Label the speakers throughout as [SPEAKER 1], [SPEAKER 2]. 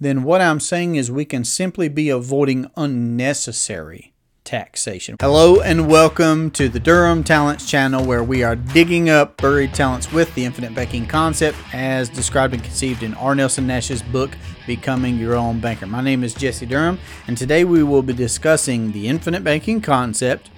[SPEAKER 1] then what I'm saying is we can simply be avoiding unnecessary taxation. Hello and welcome to the Durham Talents channel where we are digging up buried talents with the infinite banking concept as described and conceived in R. Nelson Nash's book, Becoming Your Own Banker. My name is Jesse Durham and today we will be discussing the infinite banking concept,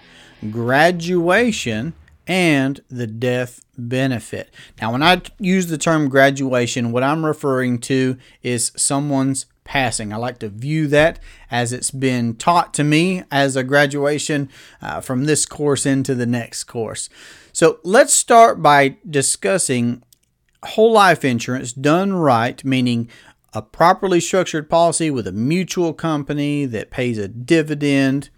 [SPEAKER 1] graduation, and the death benefit. Now, when I use the term graduation, what I'm referring to is someone's passing. I like to view that as it's been taught to me as a graduation uh, from this course into the next course. So let's start by discussing whole life insurance done right, meaning a properly structured policy with a mutual company that pays a dividend.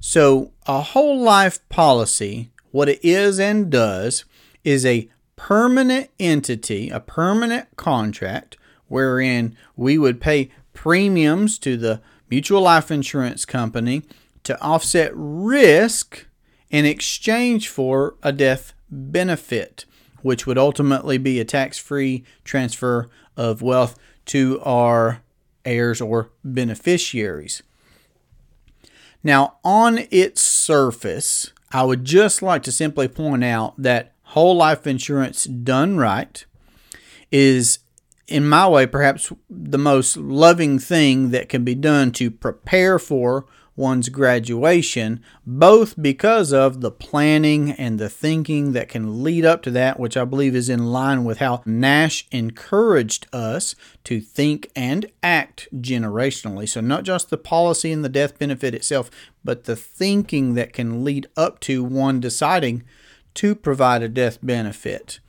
[SPEAKER 1] So, a whole life policy what it is and does is a permanent entity, a permanent contract, wherein we would pay premiums to the mutual life insurance company to offset risk in exchange for a death benefit, which would ultimately be a tax free transfer of wealth to our heirs or beneficiaries. Now, on its surface, I would just like to simply point out that whole life insurance done right is, in my way, perhaps the most loving thing that can be done to prepare for one's graduation, both because of the planning and the thinking that can lead up to that, which I believe is in line with how Nash encouraged us to think and act generationally. So, not just the policy and the death benefit itself, but the thinking that can lead up to one deciding to provide a death benefit.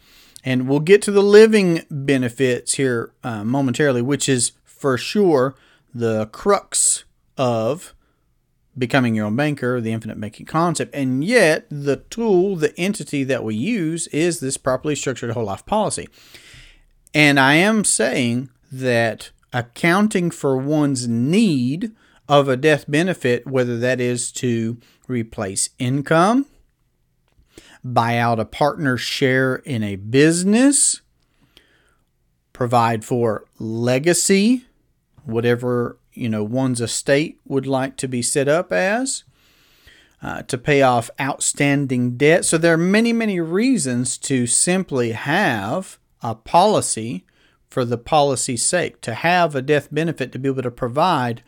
[SPEAKER 1] And we'll get to the living benefits here uh, momentarily, which is for sure the crux of becoming your own banker, the infinite banking concept, and yet the tool, the entity that we use is this properly structured whole life policy. And I am saying that accounting for one's need of a death benefit, whether that is to replace income, buy out a partner's share in a business, provide for legacy, whatever you know one's estate would like to be set up as uh, to pay off outstanding debt. So there are many many reasons to simply have a policy for the policy's sake. To have a death benefit to be able to provide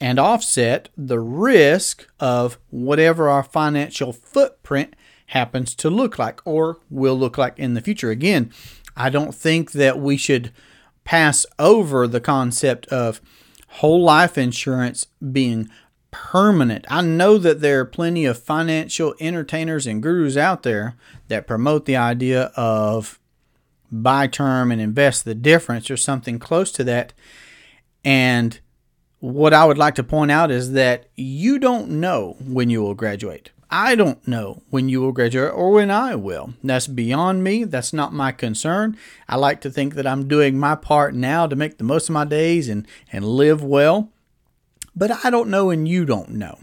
[SPEAKER 1] and offset the risk of whatever our financial footprint happens to look like or will look like in the future. Again i don't think that we should pass over the concept of whole life insurance being permanent. I know that there are plenty of financial entertainers and gurus out there that promote the idea of buy term and invest the difference or something close to that. And what I would like to point out is that you don't know when you will graduate. I don't know when you will graduate or when I will. That's beyond me. That's not my concern. I like to think that I'm doing my part now to make the most of my days and, and live well. But I don't know and you don't know.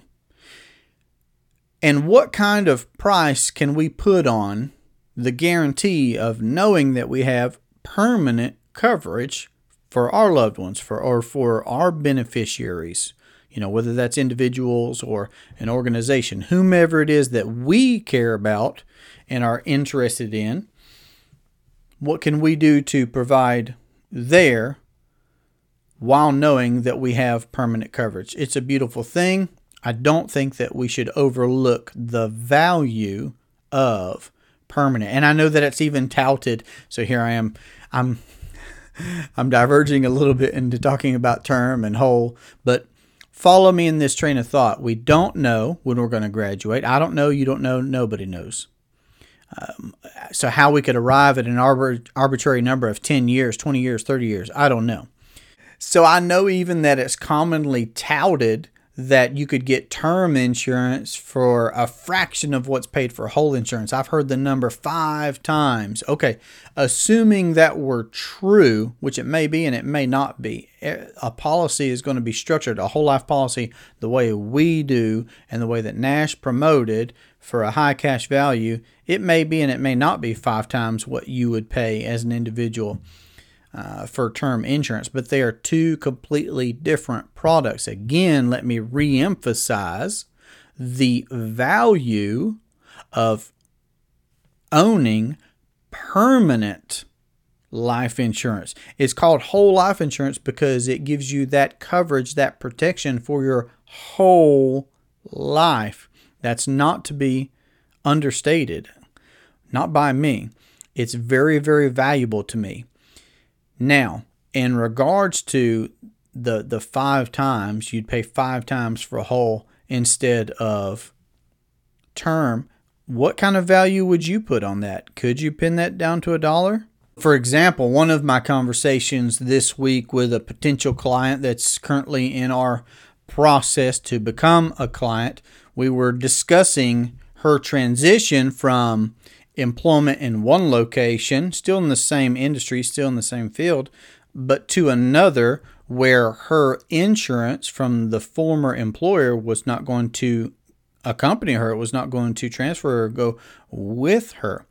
[SPEAKER 1] And what kind of price can we put on the guarantee of knowing that we have permanent coverage for our loved ones for or for our beneficiaries? You know, whether that's individuals or an organization, whomever it is that we care about and are interested in, what can we do to provide there while knowing that we have permanent coverage? It's a beautiful thing. I don't think that we should overlook the value of permanent. And I know that it's even touted. So here I am. I'm I'm diverging a little bit into talking about term and whole, but follow me in this train of thought. We don't know when we're going to graduate. I don't know. You don't know. Nobody knows. Um, so, how we could arrive at an arbitrary number of 10 years, 20 years, 30 years, I don't know. So, I know even that it's commonly touted that you could get term insurance for a fraction of what's paid for whole insurance. I've heard the number five times. Okay, assuming that were true, which it may be and it may not be, eh, a policy is going to be structured, a whole life policy, the way we do and the way that Nash promoted for a high cash value. It may be and it may not be five times what you would pay as an individual. Uh, for term insurance, but they are two completely different products. Again, let me reemphasize the value of owning permanent life insurance. It's called whole life insurance because it gives you that coverage, that protection for your whole life. That's not to be understated, not by me. It's very, very valuable to me. Now, in regards to the the five times, you'd pay five times for a whole instead of term. What kind of value would you put on that? Could you pin that down to a dollar? For example, one of my conversations this week with a potential client that's currently in our process to become a client, we were discussing her transition from employment in one location, still in the same industry, still in the same field, but to another where her insurance from the former employer was not going to accompany her, it was not going to transfer or go with her.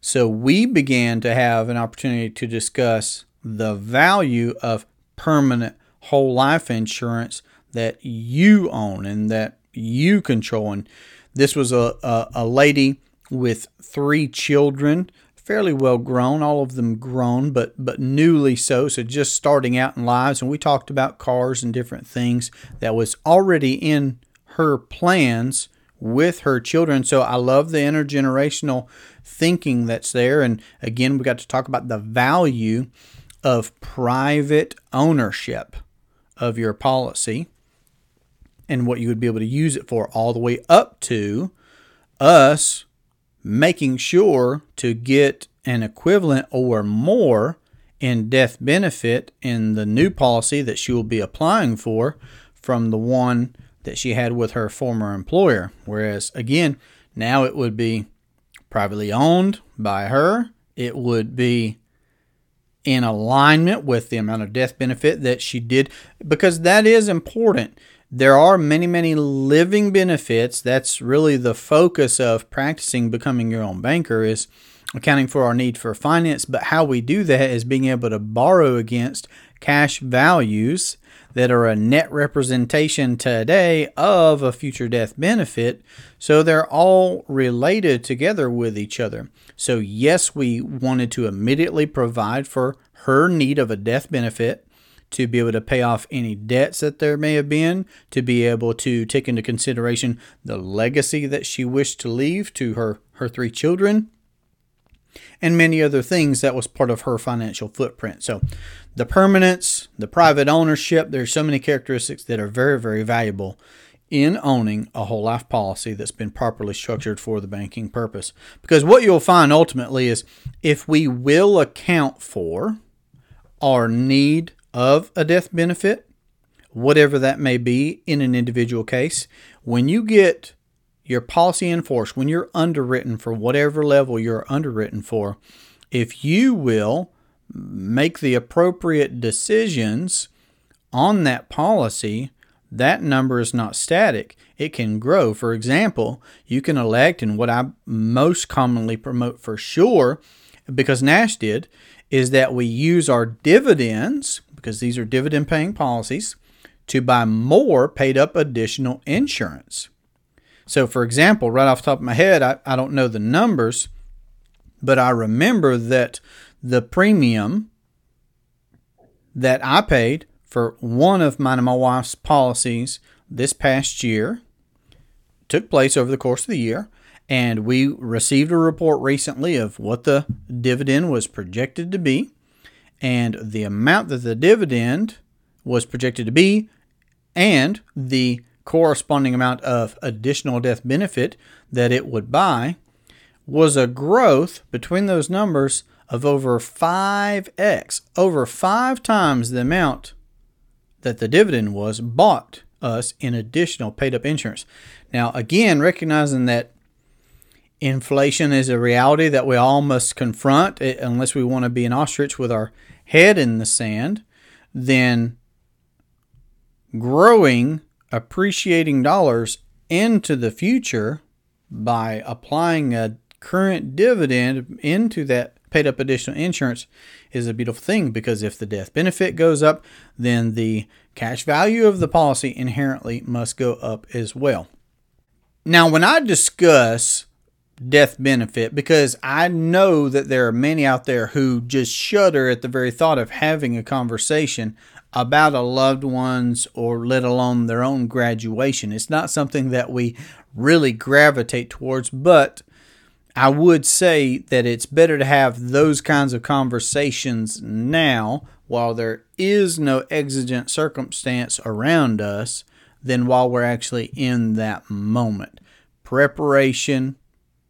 [SPEAKER 1] So we began to have an opportunity to discuss the value of permanent whole life insurance that you own and that you control. And this was a, a, a lady with three children, fairly well grown, all of them grown, but but newly so, so just starting out in lives. And we talked about cars and different things that was already in her plans with her children. So I love the intergenerational thinking that's there. And again, we got to talk about the value of private ownership of your policy and what you would be able to use it for, all the way up to us making sure to get an equivalent or more in death benefit in the new policy that she will be applying for from the one that she had with her former employer. Whereas, again, now it would be privately owned by her, it would be in alignment with the amount of death benefit that she did, because that is important. There are many, many living benefits. That's really the focus of practicing becoming your own banker is accounting for our need for finance. But how we do that is being able to borrow against cash values that are a net representation today of a future death benefit. So they're all related together with each other. So, yes, we wanted to immediately provide for her need of a death benefit to be able to pay off any debts that there may have been, to be able to take into consideration the legacy that she wished to leave to her, her three children, and many other things that was part of her financial footprint. So the permanence, the private ownership, there's so many characteristics that are very, very valuable in owning a whole life policy that's been properly structured for the banking purpose. Because what you'll find ultimately is if we will account for our need of a death benefit, whatever that may be in an individual case, when you get your policy enforced, when you're underwritten for whatever level you're underwritten for, if you will make the appropriate decisions on that policy, that number is not static. It can grow. For example, you can elect, and what I most commonly promote for sure, because Nash did, is that we use our dividends, because these are dividend paying policies, to buy more paid up additional insurance. So, for example, right off the top of my head, I, I don't know the numbers, but I remember that the premium that I paid for one of mine and my wife's policies this past year took place over the course of the year. And we received a report recently of what the dividend was projected to be. And the amount that the dividend was projected to be, and the corresponding amount of additional death benefit that it would buy, was a growth between those numbers of over 5x, over five times the amount that the dividend was bought us in additional paid up insurance. Now, again, recognizing that inflation is a reality that we all must confront unless we want to be an ostrich with our head in the sand, then growing appreciating dollars into the future by applying a current dividend into that paid up additional insurance is a beautiful thing because if the death benefit goes up, then the cash value of the policy inherently must go up as well. Now, when I discuss death benefit, because I know that there are many out there who just shudder at the very thought of having a conversation about a loved one's or let alone their own graduation. It's not something that we really gravitate towards, but I would say that it's better to have those kinds of conversations now while there is no exigent circumstance around us than while we're actually in that moment. Preparation,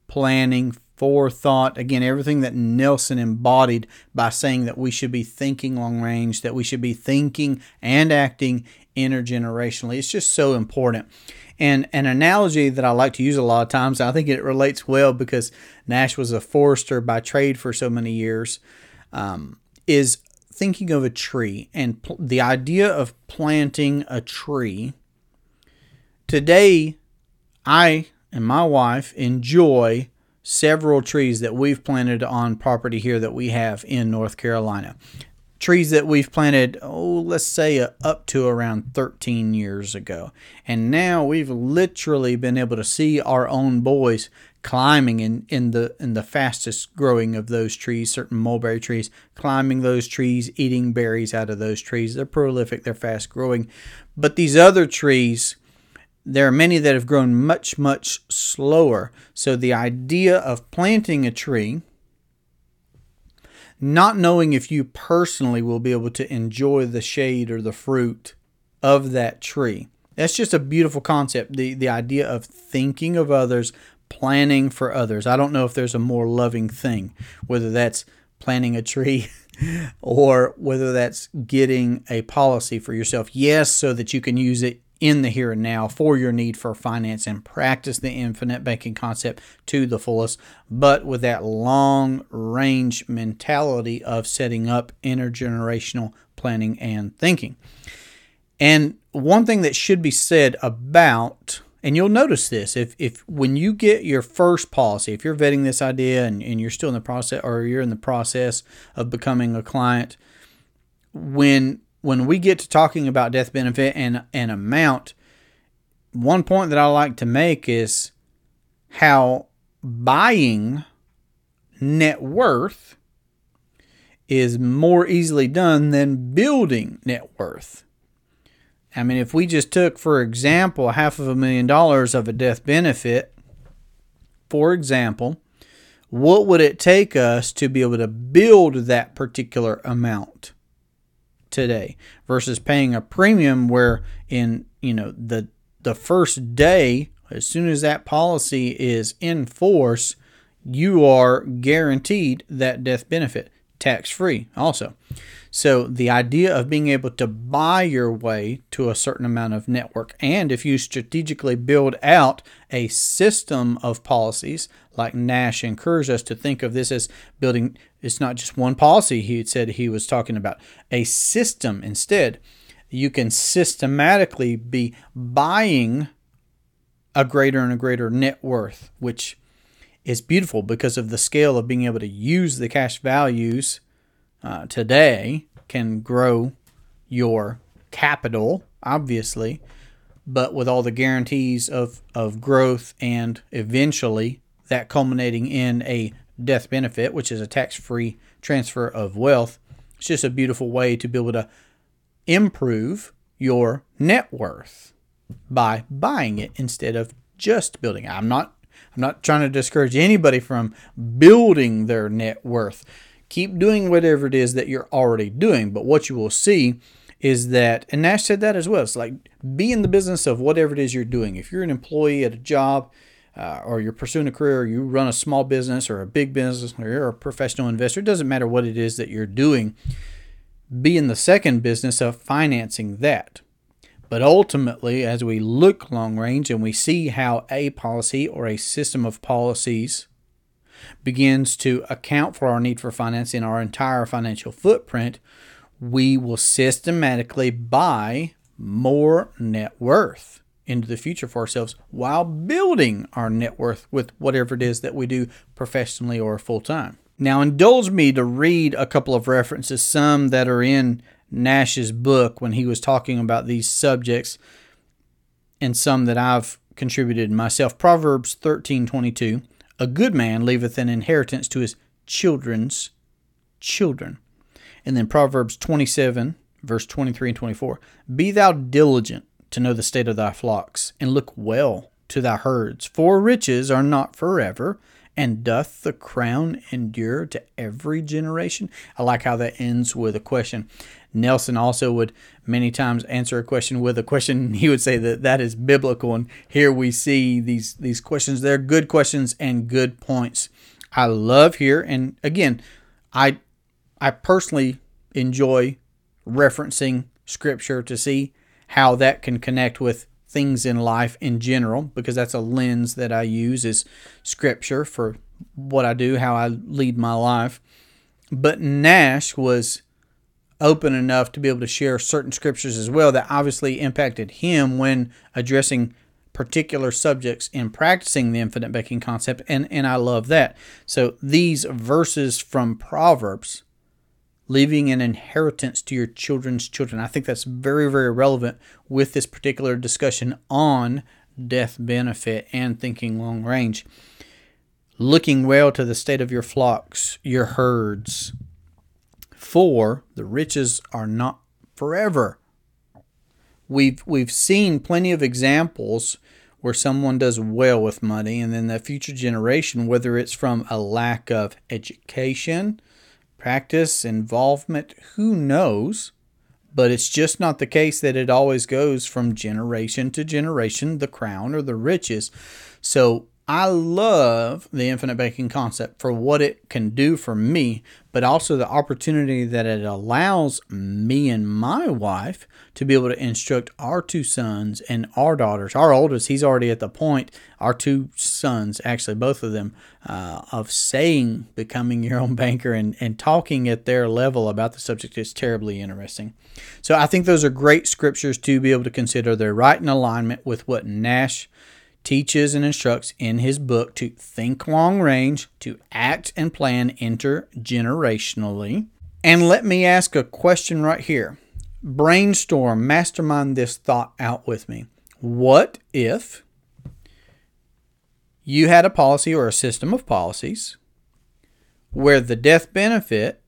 [SPEAKER 1] planning, forethought, again, everything that Nelson embodied by saying that we should be thinking long range, that we should be thinking and acting intergenerationally. It's just so important. And an analogy that I like to use a lot of times, I think it relates well because Nash was a forester by trade for so many years, um, is thinking of a tree and pl- the idea of planting a tree. Today, I and my wife enjoy several trees that we've planted on property here that we have in North Carolina trees that we've planted, oh, let's say uh, up to around 13 years ago. And now we've literally been able to see our own boys climbing in, in the in the fastest growing of those trees, certain mulberry trees, climbing those trees, eating berries out of those trees. They're prolific, they're fast growing. But these other trees, there are many that have grown much, much slower. So the idea of planting a tree not knowing if you personally will be able to enjoy the shade or the fruit of that tree. That's just a beautiful concept. The the idea of thinking of others, planning for others. I don't know if there's a more loving thing, whether that's planting a tree or whether that's getting a policy for yourself. Yes, so that you can use it in the here and now for your need for finance and practice the infinite banking concept to the fullest, but with that long range mentality of setting up intergenerational planning and thinking. And one thing that should be said about and you'll notice this if, if when you get your first policy, if you're vetting this idea and, and you're still in the process or you're in the process of becoming a client, when when we get to talking about death benefit and and amount, one point that I like to make is how buying net worth is more easily done than building net worth. I mean, if we just took, for example, half of a million dollars of a death benefit, for example, what would it take us to be able to build that particular amount? Today versus paying a premium where in you know the the first day as soon as that policy is in force you are guaranteed that death benefit tax free also. So the idea of being able to buy your way to a certain amount of net worth and if you strategically build out a system of policies like Nash encouraged us to think of this as building it's not just one policy he said he was talking about a system instead. You can systematically be buying a greater and a greater net worth which is beautiful because of the scale of being able to use the cash values uh, today can grow your capital obviously but with all the guarantees of, of growth and eventually that culminating in a death benefit, which is a tax free transfer of wealth. It's just a beautiful way to be able to improve your net worth by buying it instead of just building. I'm not I'm not trying to discourage anybody from building their net worth. Keep doing whatever it is that you're already doing, but what you will see is that and Nash said that as well. It's like be in the business of whatever it is you're doing. If you're an employee at a job, uh, or you're pursuing a career, you run a small business or a big business, or you're a professional investor, it doesn't matter what it is that you're doing, be in the second business of financing that. But ultimately, as we look long range and we see how a policy or a system of policies begins to account for our need for finance in our entire financial footprint, we will systematically buy more net worth into the future for ourselves while building our net worth with whatever it is that we do professionally or full time. Now, indulge me to read a couple of references, some that are in Nash's book when he was talking about these subjects, and some that I've contributed myself. Proverbs 13:22, a good man leaveth an inheritance to his children's children. And then Proverbs 27 verse 23 and 24, be thou diligent to know the state of thy flocks, and look well to thy herds, for riches are not forever, and doth the crown endure to every generation? I like how that ends with a question. Nelson also would many times answer a question with a question. He would say that that is biblical, and here we see these these questions. They're good questions and good points. I love here, and again, I I personally enjoy referencing scripture to see how that can connect with things in life in general because that's a lens that I use is scripture for what I do, how I lead my life. But Nash was open enough to be able to share certain scriptures as well that obviously impacted him when addressing particular subjects in practicing the infinite banking concept and and I love that. So these verses from Proverbs leaving an inheritance to your children's children. I think that's very, very relevant with this particular discussion on death benefit and thinking long range. Looking well to the state of your flocks, your herds. For the riches are not forever. We've we've seen plenty of examples where someone does well with money and then the future generation, whether it's from a lack of education, practice, involvement, who knows? But it's just not the case that it always goes from generation to generation, the crown or the riches. So I love the infinite banking concept for what it can do for me, but also the opportunity that it allows me and my wife to be able to instruct our two sons and our daughters. Our oldest, he's already at the point, our two sons, actually, both of them, uh, of saying becoming your own banker and, and talking at their level about the subject is terribly interesting. So I think those are great scriptures to be able to consider. They're right in alignment with what Nash teaches and instructs in his book to think long range, to act and plan intergenerationally. And let me ask a question right here. Brainstorm, mastermind this thought out with me. What if you had a policy or a system of policies where the death benefit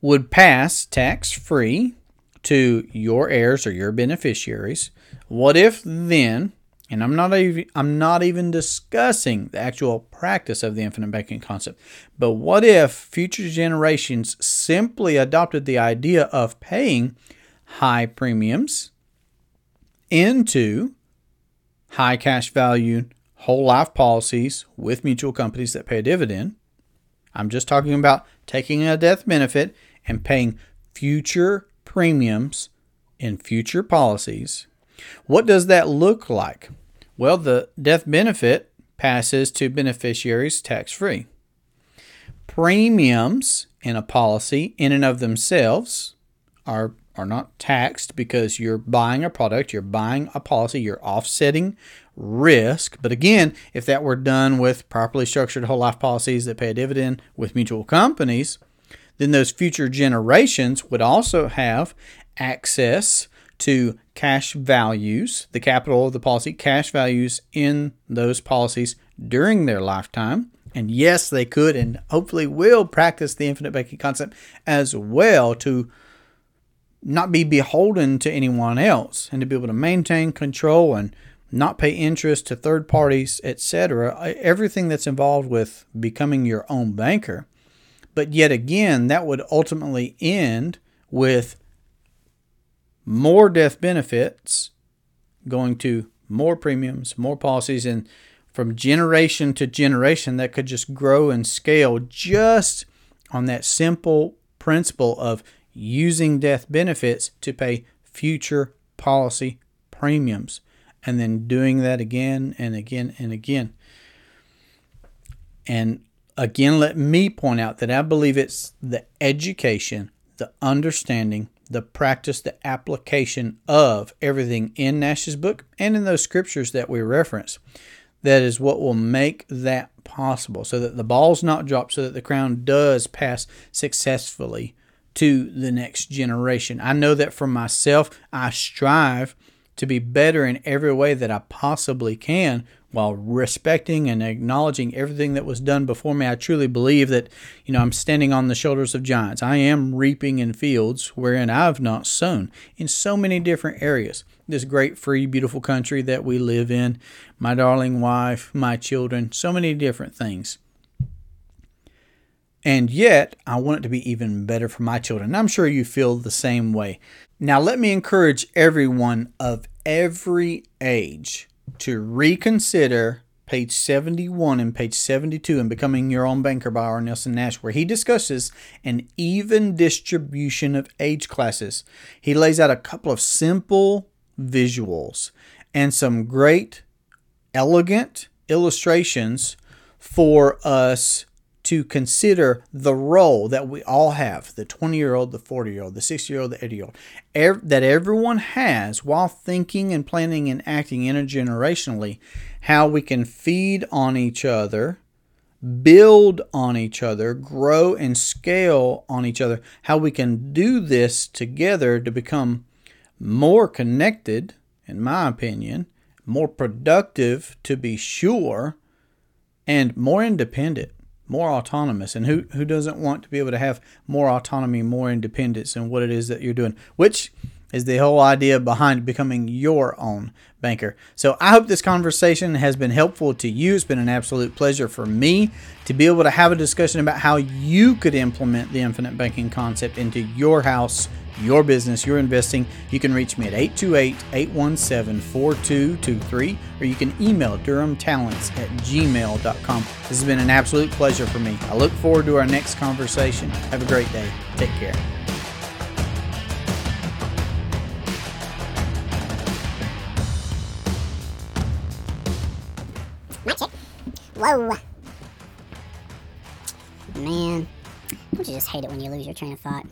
[SPEAKER 1] would pass tax free to your heirs or your beneficiaries? What if then and I'm not even I'm not even discussing the actual practice of the infinite banking concept. But what if future generations simply adopted the idea of paying high premiums into high cash value whole life policies with mutual companies that pay a dividend? I'm just talking about taking a death benefit and paying future premiums in future policies what does that look like? Well, the death benefit passes to beneficiaries tax free. Premiums in a policy, in and of themselves, are, are not taxed because you're buying a product, you're buying a policy, you're offsetting risk. But again, if that were done with properly structured whole life policies that pay a dividend with mutual companies, then those future generations would also have access to cash values, the capital of the policy, cash values in those policies during their lifetime. And yes, they could and hopefully will practice the infinite banking concept as well to not be beholden to anyone else and to be able to maintain control and not pay interest to third parties, etc. Everything that's involved with becoming your own banker. But yet again, that would ultimately end with more death benefits going to more premiums, more policies, and from generation to generation, that could just grow and scale just on that simple principle of using death benefits to pay future policy premiums and then doing that again and again and again. And again, let me point out that I believe it's the education, the understanding, the practice, the application of everything in Nash's book and in those scriptures that we reference that is what will make that possible so that the ball's not dropped, so that the crown does pass successfully to the next generation. I know that for myself, I strive to be better in every way that I possibly can while respecting and acknowledging everything that was done before me. I truly believe that, you know, I'm standing on the shoulders of giants. I am reaping in fields wherein I've not sown in so many different areas. This great, free, beautiful country that we live in, my darling wife, my children, so many different things. And yet, I want it to be even better for my children. I'm sure you feel the same way. Now, let me encourage everyone of every age to reconsider page 71 and page 72 in Becoming Your Own Banker by R. Nelson Nash, where he discusses an even distribution of age classes. He lays out a couple of simple visuals and some great, elegant illustrations for us to consider the role that we all have the 20 year old, the 40 year old, the 60 year old, the 80 year old, that everyone has while thinking and planning and acting intergenerationally, how we can feed on each other, build on each other, grow and scale on each other, how we can do this together to become more connected, in my opinion, more productive to be sure, and more independent more autonomous. And who, who doesn't want to be able to have more autonomy, more independence in what it is that you're doing, which is the whole idea behind becoming your own banker. So I hope this conversation has been helpful to you. It's been an absolute pleasure for me to be able to have a discussion about how you could implement the infinite banking concept into your house your business, your investing, you can reach me at 828 817 4223 or you can email durhamtalents at gmail.com. This has been an absolute pleasure for me. I look forward to our next conversation. Have a great day. Take care.
[SPEAKER 2] Whoa. Man, don't you just hate it when you lose your train of thought?